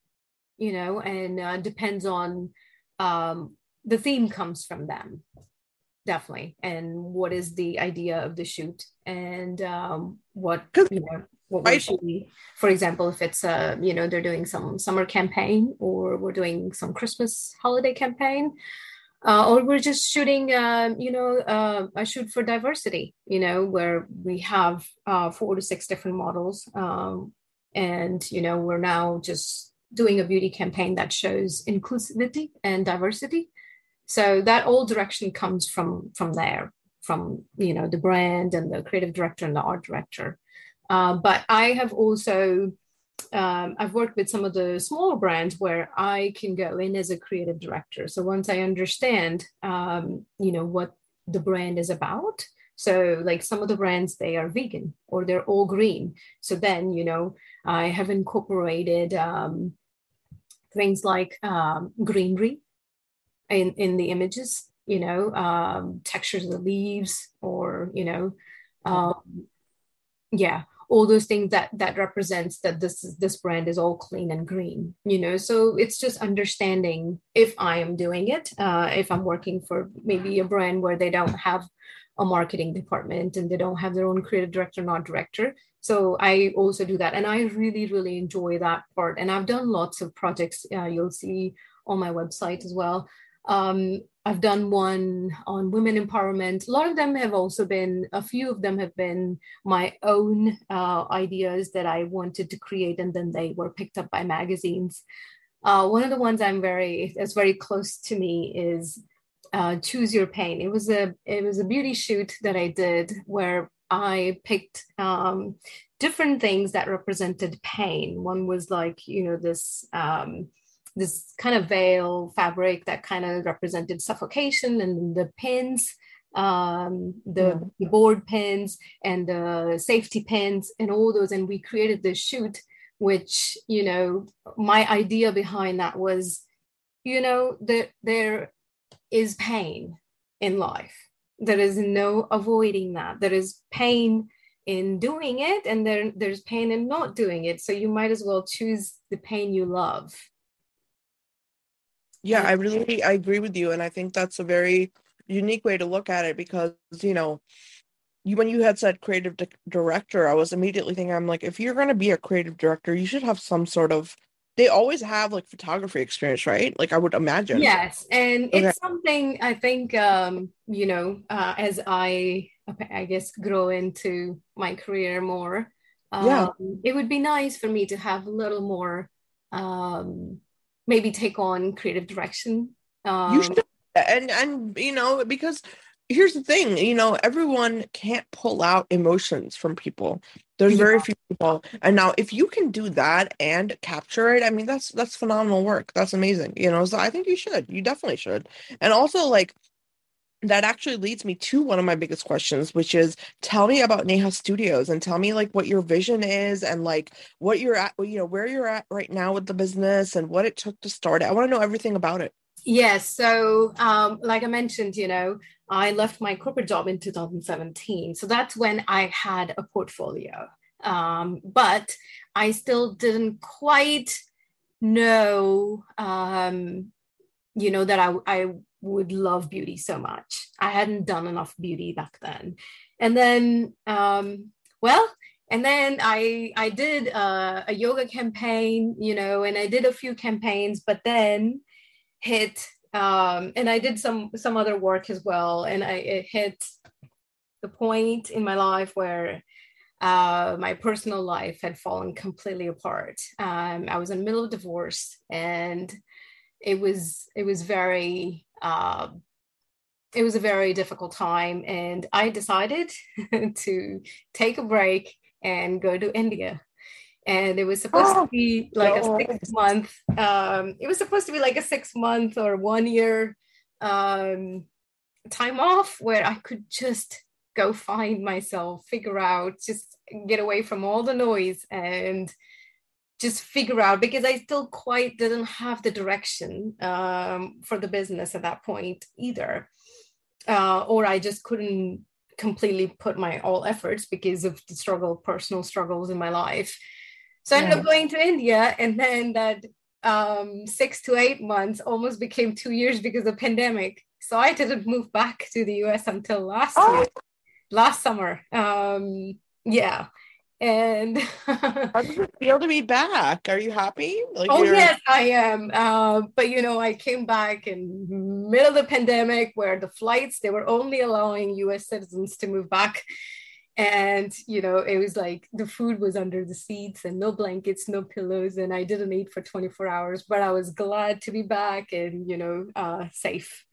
Speaker 2: you know and uh, depends on um, the theme comes from them definitely and what is the idea of the shoot and um, what you know what we should be for example if it's a you know they're doing some summer campaign or we're doing some christmas holiday campaign uh, or we're just shooting, uh, you know, uh, a shoot for diversity, you know, where we have uh, four to six different models. Um, and, you know, we're now just doing a beauty campaign that shows inclusivity and diversity. So that all direction comes from from there, from, you know, the brand and the creative director and the art director. Uh, but I have also um, I've worked with some of the smaller brands where I can go in as a creative director. So once I understand, um, you know, what the brand is about. So like some of the brands, they are vegan or they're all green. So then, you know, I have incorporated um, things like um, greenery in, in the images, you know, um, textures of the leaves or, you know, um, yeah, all those things that that represents that this this brand is all clean and green you know? So it's just understanding if i am doing it uh, if i'm working for maybe a brand where they don't have a marketing department and they don't have their own creative director not director. So i also do that. And i really really enjoy that part. And i've done lots of projects uh, you'll see on my website as well. Um, I've done one on women empowerment. A lot of them have also been, a few of them have been my own uh, ideas that I wanted to create, and then they were picked up by magazines. Uh, one of the ones I'm very, that's very close to me is uh, Choose Your Pain. It was a, it was a beauty shoot that I did where I picked um, different things that represented pain. One was like, you know, this. Um, this kind of veil fabric that kind of represented suffocation and the pins um, the, the, board pins and the safety pins and all those. And we created this shoot which you know my idea behind that was you know that there is pain in life. There is no avoiding that. There is pain in doing it and there, there's pain in not doing it. So you might as well choose the pain you love
Speaker 1: yeah, I really I agree with you, and I think that's a very unique way to look at it because you know, you when you had said creative di- director, I was immediately thinking I'm like, if you're going to be a creative director, you should have some sort of. They always have like photography experience, right? Like I would imagine.
Speaker 2: Yes, and okay. it's something I think um, you know uh, as I I guess grow into my career more. Um, yeah, it would be nice for me to have a little more um, maybe take on creative direction. Um,
Speaker 1: you should, and and you know because here's the thing, you know, everyone can't pull out emotions from people. There's yeah. very few people, and now if you can do that and capture it, I mean that's that's phenomenal work. That's amazing. You know, so I think you should. You definitely should. And also like that actually leads me to one of my biggest questions which is tell me about neha studios and tell me like what your vision is and like what you're at you know where you're at right now with the business and what it took to start it. I want to know everything about it.
Speaker 2: Yes so um, like i mentioned you know i left my corporate job in 2017 so that's when i had a portfolio. Um, but i still didn't quite know um, you know that I, I would love beauty so much. I hadn't done enough beauty back then. And then, um, well, and then I I did uh, a yoga campaign, you know, and I did a few campaigns, but then hit um, and I did some some other work as well, and I it hit the point in my life where uh, my personal life had fallen completely apart. Um, I was in the middle of divorce, and it was it was very uh, it was a very difficult time and i decided [laughs] to take a break and go to india. And it was supposed oh, to be like a six month um, it was supposed to be like a six month or one year um, time off where i could just go find myself figure out just get away from all the noise and just figure out because I still quite didn't have the direction um, for the business at that point either. Uh, or I just couldn't completely put my all efforts because of the struggle, personal struggles in my life. So I ended up going to India, and then that um, six to eight months almost became two years because of pandemic. So I didn't move back to the US until last oh. year, last summer. Um, yeah and
Speaker 1: how does it feel to be back? Are you happy?
Speaker 2: Like oh you're... yes i am. Uh, but you know i came back in middle of the pandemic where the flights they were only allowing us citizens to move back. And you know it was like the food was under the seats and no blankets no pillows and i didn't eat for 24 hours but i was glad to be back and you know uh, safe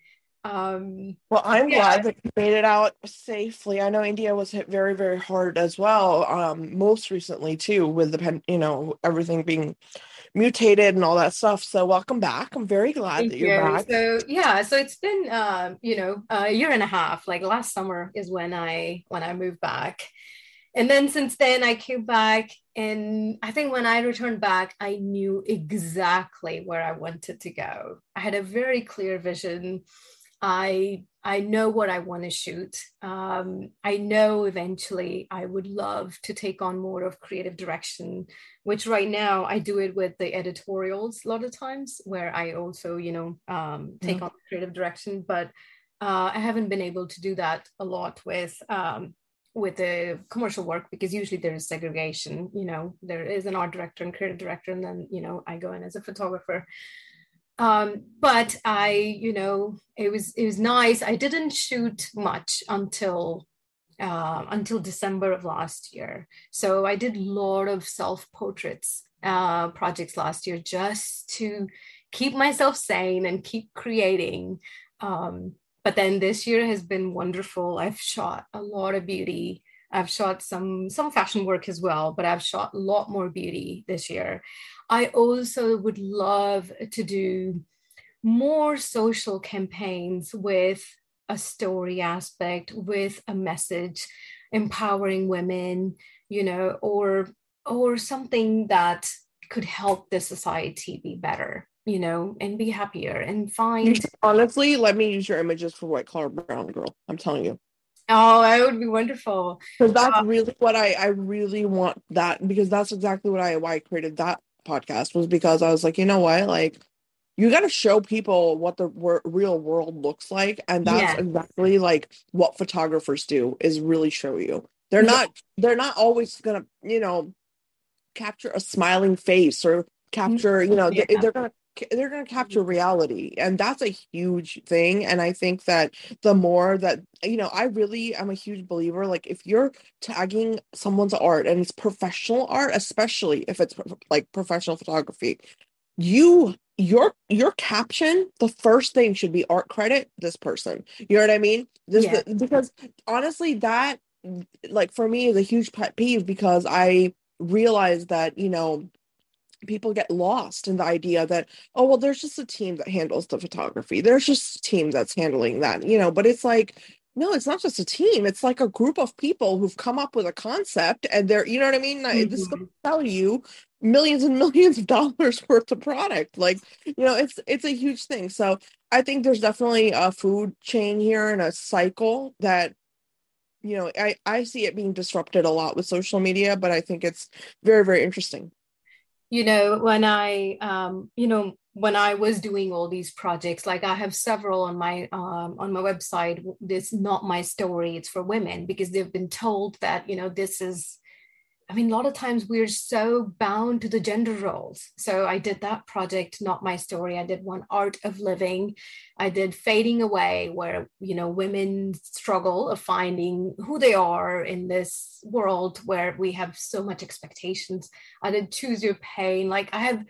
Speaker 2: Um,
Speaker 1: well, I'm yeah. glad that you made it out safely. I know India was hit very, very hard as well. Um, most recently too, with the pen you know everything being mutated and all that stuff. So welcome back. I'm very glad Thank that you're you. back.
Speaker 2: So yeah, so it's been um, you know a year and a half. Like last summer is when I when I moved back. And then since then I came back and I think when I returned back, I knew exactly where I wanted to go. I had a very clear vision. I I know what I want to shoot. Um, I know eventually I would love to take on more of creative direction, which right now I do it with the editorials a lot of times, where I also, you know, um, take mm-hmm. on creative direction. But uh, I haven't been able to do that a lot with um, with the commercial work because usually there is segregation. You know, there is an art director and creative director, and then you know I go in as a photographer um, but I, you know, it was it was nice. I didn't shoot much until uh, until December of last year. So I did a lot of self portraits uh, projects last year just to keep myself sane and keep creating. Um, but then this year has been wonderful. I've shot a lot of beauty. I've shot some some fashion work as well, but I've shot a lot more beauty this year. I also would love to do more social campaigns with a story aspect, with a message, empowering women, you know, or or something that could help the society be better you know, and be happier and find.
Speaker 1: Honestly, let me use your images for White Collar Brown Girl. I'm telling you.
Speaker 2: Oh, that would be wonderful.
Speaker 1: Because that's uh, really what I I really want that because that's exactly what I why I created that podcast was because I was like, you know what, like you got to show people what the wor- real world looks like, and that's yeah. exactly like what photographers do is really show you. They're yeah. not they're not always gonna you know capture a smiling face or capture you know yeah. they, they're gonna they're going to capture mm-hmm. reality and that's a huge thing and i think that the more that you know i really am a huge believer like if you're tagging someone's art and it's professional art especially if it's like professional photography you your your caption the first thing should be art credit this person. You know what i mean? This yeah. because honestly that like for me is a huge pet peeve because i realize that you know people get lost in the idea that oh well there's just a team that handles the photography. There's just a team that's handling that you know but it's like no it's not just a team. It's like a group of people who've come up with a concept and they're you know what i mean? Mm-hmm. this is going to sell you millions and [laughs] millions of dollars worth of product. Like you know it's it's a huge thing. So i think there's definitely a food chain here and a cycle that you know i i see it being disrupted a lot with social media but i think it's very very interesting
Speaker 2: you know when i um you know when i was doing all these projects like i have several on my um, on my website. This not my story it's for women because they've been told that you know this is I mean, a lot of times we're so bound to the gender roles. So I did that project, Not My Story. I did one, Art of Living. I did Fading Away, where, you know, women struggle of finding who they are in this world where we have so much expectations. I did Choose Your Pain. Like I have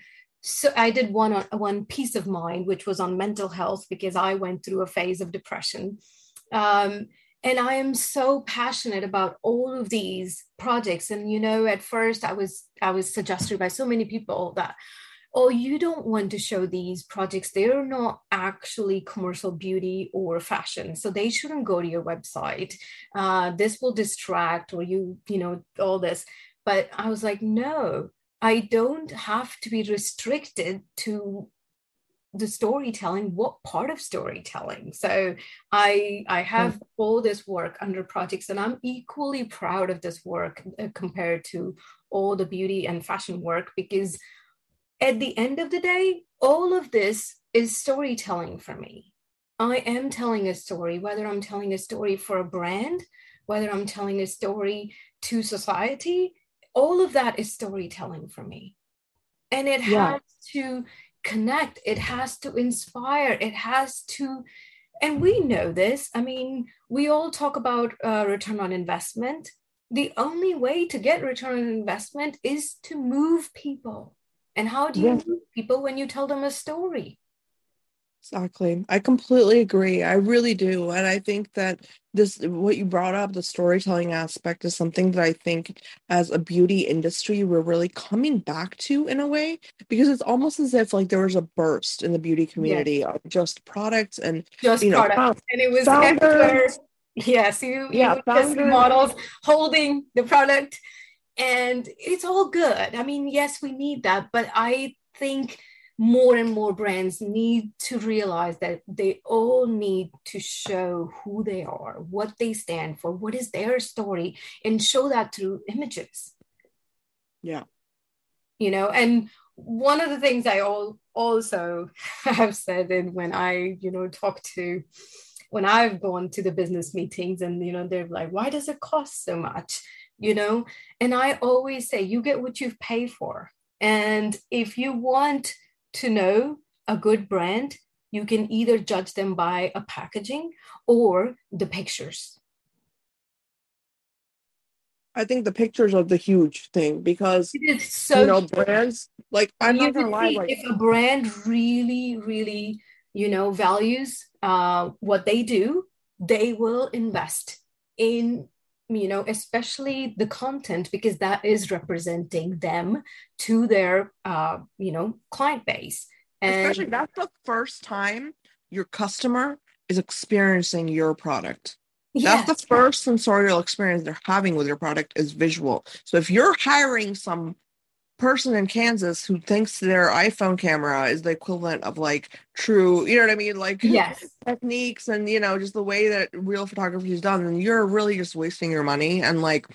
Speaker 2: so I did one on one peace of mind, which was on mental health because I went through a phase of depression. Um, and i am so passionate about all of these projects. And you know at first i was i was suggested by so many people that oh you don't want to show these projects. They're not actually commercial beauty or fashion. So they shouldn't go to your website. Uh, this will distract or you you know all this. But i was like no i don't have to be restricted to the storytelling what part of storytelling so i i have mm. all this work under projects and i'm equally proud of this work uh, compared to all the beauty and fashion work because at the end of the day all of this is storytelling for me i am telling a story whether i'm telling a story for a brand whether i'm telling a story to society all of that is storytelling for me and it yeah. has to connect. It has to inspire. It has to and we know this. I mean we all talk about uh, return on investment. The only way to get return on investment is to move people. And how do you move people when you tell them a story
Speaker 1: Exactly. I completely agree. I really do. And I think that this, what you brought up, the storytelling aspect is something that I think as a beauty industry, we're really coming back to in a way, because it's almost as if like there was a burst in the beauty community yes. of just products and
Speaker 2: just you know, products. and it was everywhere. Yes, you, yeah, you models holding the product and it's all good. I mean, yes, we need that, but I think more and more brands need to realize that they all need to show who they are, what they stand for, what is their story, and show that through images.
Speaker 1: Yeah.
Speaker 2: You know, and one of the things I all also [laughs] have said, and when I, you know, talk to, when I've gone to the business meetings and, you know, they're like, why does it cost so much? You know, and I always say, you get what you've paid for. And if you want to know a good brand, you can either judge them by a packaging or the pictures.
Speaker 1: I think the pictures are the huge thing because so you know brands like I'm not gonna lie. Like,
Speaker 2: if a brand really, really, you know, values uh, what they do, they will invest in you know especially the content because that is representing them to their uh, you know client base.
Speaker 1: And especially that's the first time your customer is experiencing your product. Yes. that's the first sensorial experience they're having with your product is visual. So if you're hiring some person in Kansas who thinks their iPhone camera is the equivalent of like true, you know what I mean? Like
Speaker 2: yes.
Speaker 1: techniques and you know, just the way that real photography is done, then you're really just wasting your money and like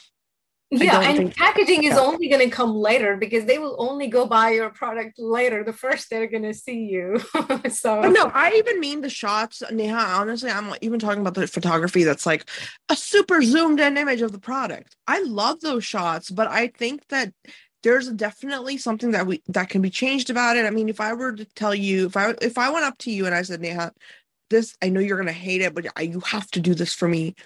Speaker 2: yeah and packaging is only going to come later because they will only go buy your product later the first they're going to see you [laughs] so
Speaker 1: but no i even mean the shots neha honestly i'm even talking about the photography that's like a super zoomed in image of the product i love those shots but i think that there's definitely something that we that can be changed about it. I mean, if I were to tell you, if I if I went up to you and I said, Neha, this I know you're gonna hate it, but I, you have to do this for me.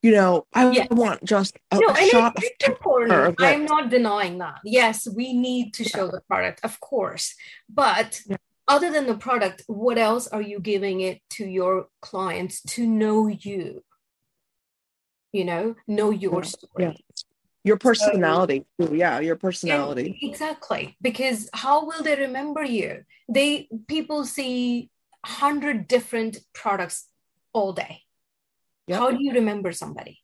Speaker 1: You know, I yes. want just a, no, shot
Speaker 2: of important. I'm not denying that. Yes, we need to show yeah. the product, of course, but. Yeah. Other than the product, what else are you giving it to your clients to know you? You know, know your story. Yeah
Speaker 1: your personality so, yeah your personality.
Speaker 2: Exactly because how will they remember you? They people see 100 different products all day. Yep. how do you remember somebody?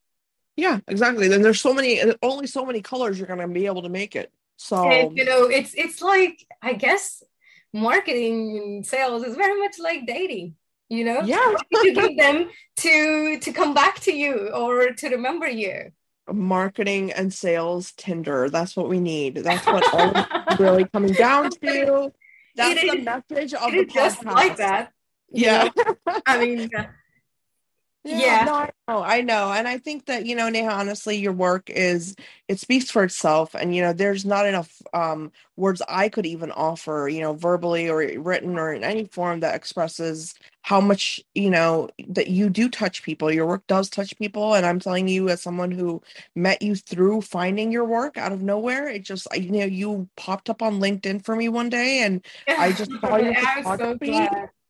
Speaker 1: Yeah exactly. Then there's so many only so many colors you're going to be able to make it. So
Speaker 2: and, you know it's it's like i guess marketing and sales is very much like dating you know?
Speaker 1: Yeah. [laughs]
Speaker 2: To give them to to come back to you or to remember you
Speaker 1: marketing and sales Tinder. That's what we need. That's what all really [laughs] coming down to. That's the message of the podcast. Just
Speaker 2: like that.
Speaker 1: Yeah.
Speaker 2: I mean,
Speaker 1: yeah, yeah. No, I know, I know. And I think that, you know, Neha, honestly, your work is it speaks for itself. And, you know, there's not enough um words I could even offer, you know, verbally or written or in any form that expresses how much, you know, that you do touch people. Your work does touch people. And I'm telling you, as someone who met you through finding your work out of nowhere, it just you know, you popped up on LinkedIn for me one day and I just [laughs] saw you so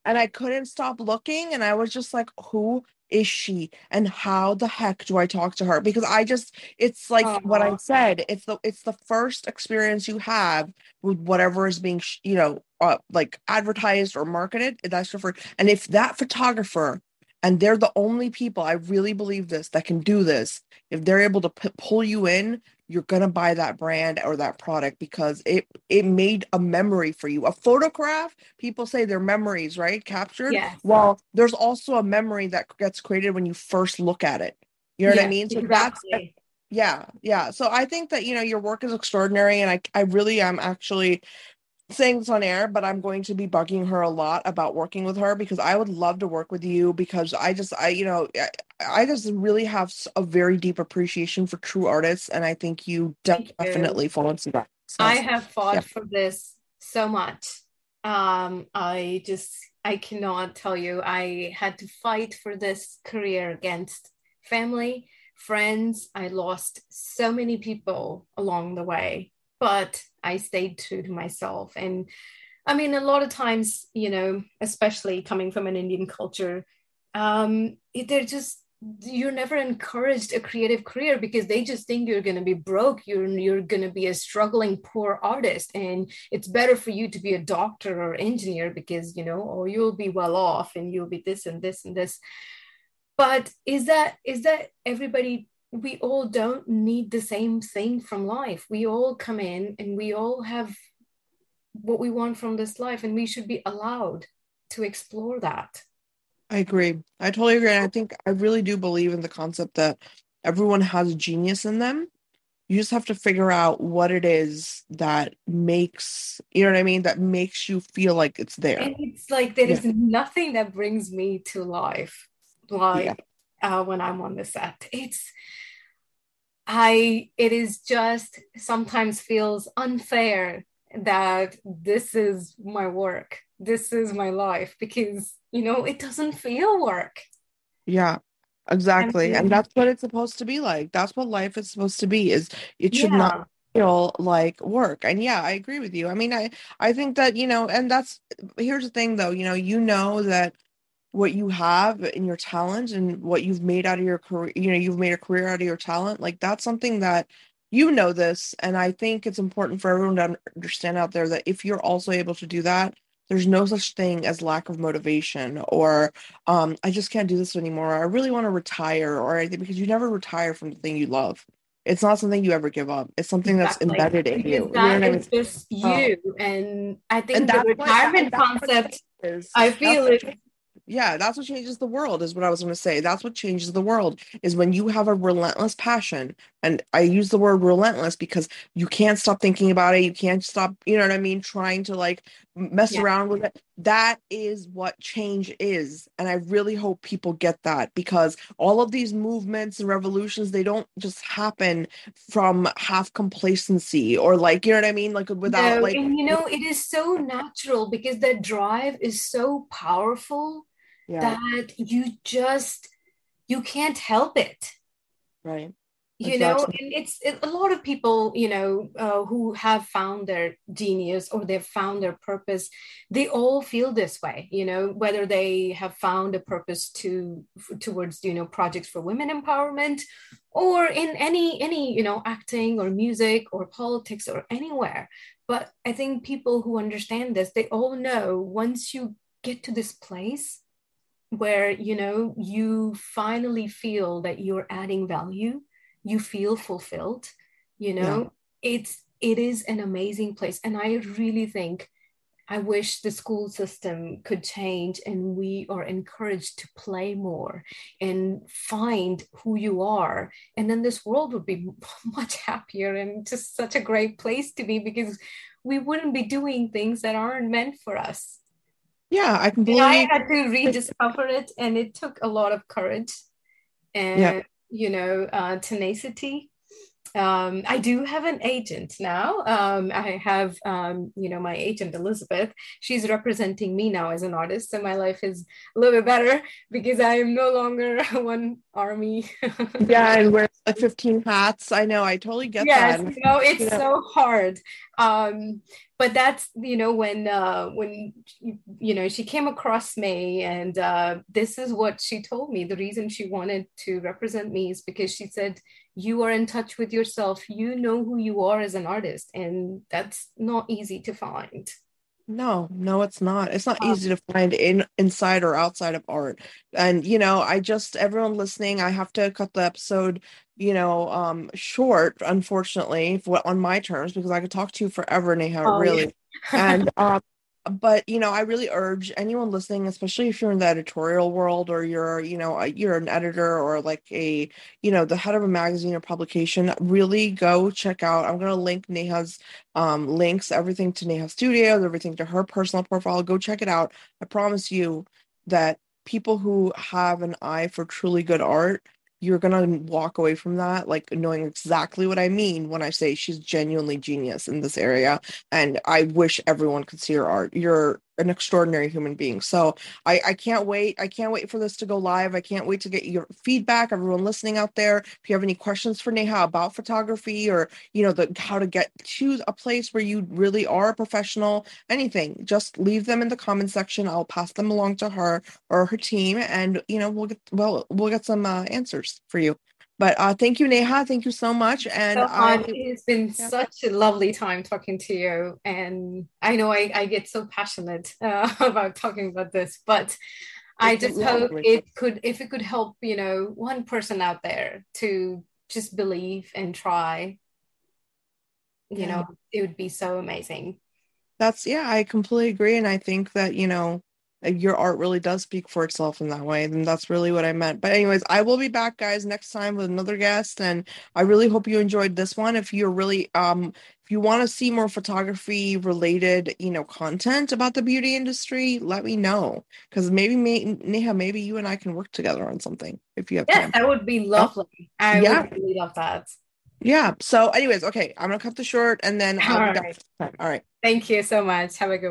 Speaker 1: and I couldn't stop looking. And I was just like, who is she and how the heck do i talk to her because i just it's like uh-huh. what i said it's the it's the first experience you have with whatever is being you know uh, like advertised or marketed that's your first and if that photographer and they're the only people i really believe this that can do this if they're able to p- pull you in you're gonna buy that brand or that product because it it made a memory for you. A photograph, people say they're memories, right? Captured.
Speaker 2: Yes.
Speaker 1: Well, there's also a memory that gets created when you first look at it. You know yes, what I mean? So exactly. that's yeah, yeah. So I think that you know your work is extraordinary, and I I really am actually saying this on air, but I'm going to be bugging her a lot about working with her because I would love to work with you because I just I you know I, I just really have a very deep appreciation for true artists and I think you Thank definitely you. fall into that.
Speaker 2: So, I have fought yeah. for this so much. Um I just I cannot tell you I had to fight for this career against family, friends. I lost so many people along the way but I stayed true to myself. And I mean, a lot of times, you know, especially coming from an Indian culture, um, they're just you're never encouraged a creative career because they just think you're going to be broke you're you're going to be a struggling poor artist and it's better for you to be a doctor or engineer because you know or you'll be well off and you'll be this and this and this but is that is that everybody we all don't need the same thing from life we all come in and we all have what we want from this life and we should be allowed to explore that
Speaker 1: I agree. I totally agree. And I think I really do believe in the concept that everyone has genius in them. You just have to figure out what it is that makes, you know what I mean? That makes you feel like it's there.
Speaker 2: And it's like there yeah. is nothing that brings me to life like yeah. uh, when I'm on the set. It's, I, it is just sometimes feels unfair that this is my work this is my life because you know it doesn't feel work.
Speaker 1: Yeah exactly. And, and that's what it's supposed to be like. That's what life is supposed to be is it should yeah. not feel like work. And yeah i agree with you. I mean i i think that you know and that's here's the thing though you know you know that what you have in your talent and what you've made out of your career you know you've made a career out of your talent like that's something that you know this and i think it's important for everyone to understand out there that if you're also able to do that there's no such thing as lack of motivation or um, i just can't do this anymore i really want to retire or anything because you never retire from the thing you love. It's not something you ever give up. It's something exactly. that's embedded in you,
Speaker 2: that you know is just you oh. and i think and the retirement concept is, i feel it
Speaker 1: yeah that's what changes the world is what i was going to say. That's what changes the world is when you have a relentless passion and i use the word relentless because you can't stop thinking about it you can't stop you know what i mean trying to like mess yeah. around with it. That is what change is and i really hope people get that because all of these movements and revolutions they don't just happen from half complacency or like you know what i mean? Like without no, like
Speaker 2: and you know it is so natural because that drive is so powerful yeah. that you just you can't help it
Speaker 1: right
Speaker 2: you exactly. know and it's it, a lot of people you know uh, who have found their genius or they've found their purpose they all feel this way you know whether they have found a purpose to towards you know projects for women empowerment or in any any you know acting or music or politics or anywhere but i think people who understand this they all know once you get to this place where you know you finally feel that you're adding value you feel fulfilled you know yeah. it's it is an amazing place. And i really think i wish the school system could change and we are encouraged to play more and find who you are. And then this world would be [laughs] much happier and just such a great place to be because we wouldn't be doing things that aren't meant for us
Speaker 1: yeah i can completely
Speaker 2: i had to rediscover it and it took a lot of courage and yeah. you know uh, tenacity um, I do have an agent now. Um, I have, um, you know, my agent Elizabeth. She's representing me now as an artist, so my life is a little bit better because I am no longer [laughs] one army. [laughs]
Speaker 1: yeah, and wear like fifteen hats. I know. I totally get yes,
Speaker 2: that. you know, it's you know. so hard. Um, but that's you know when uh, when you know she came across me, and uh, this is what she told me. The reason she wanted to represent me is because she said you are in touch with yourself you know who you are as an artist and that's not easy to find.
Speaker 1: No no it's not. It's not um, easy to find in inside or outside of art. And you know i just everyone listening i have to cut the episode you know um short unfortunately on my terms because i could talk to you forever neha oh, really. Yeah. and [laughs] um but you know i really urge anyone listening especially if you're in the editorial world or you're you know you're an editor or like a you know the head of a magazine or publication really go check out i'm going to link neha's um, links everything to neha studios everything to her personal profile go check it out. I promise you that people who have an eye for truly good art you're gonna walk away from that like knowing exactly what I mean when I say she's genuinely genius in this area. And I wish everyone could see her art. You're an extraordinary human being. So I, I can't wait. I can't wait for this to go live. I can't wait to get your feedback. Everyone listening out there, if you have any questions for Neha about photography or you know the how to get to a place where you really are a professional, anything, just leave them in the comment section. I'll pass them along to her or her team, and you know we'll get well we'll get some uh, answers for you. But uh, thank you, Neha. Thank you so much. And so
Speaker 2: I, it's been yeah. such a lovely time talking to you. And I know I, I get so passionate [laughs] uh, about talking about this, but I just hope it could, if it could help, you know, one person out there to just believe and try, you yeah. know, it would be so amazing.
Speaker 1: That's, yeah, I completely agree. And I think that, you know, your art really does speak for itself in that way and that's really what i meant. But anyways i will be back guys next time with another guest and i really hope you enjoyed this one. If you're really um if you want to see more photography related you know content about the beauty industry let me know because maybe may, neha maybe you and i can work together on something if you have
Speaker 2: yeah, time. that would be lovely. I yeah. would really love that.
Speaker 1: Yeah so anyways okay i'm gonna cut the short and then
Speaker 2: all right. all
Speaker 1: right.
Speaker 2: Thank you so much. Have a good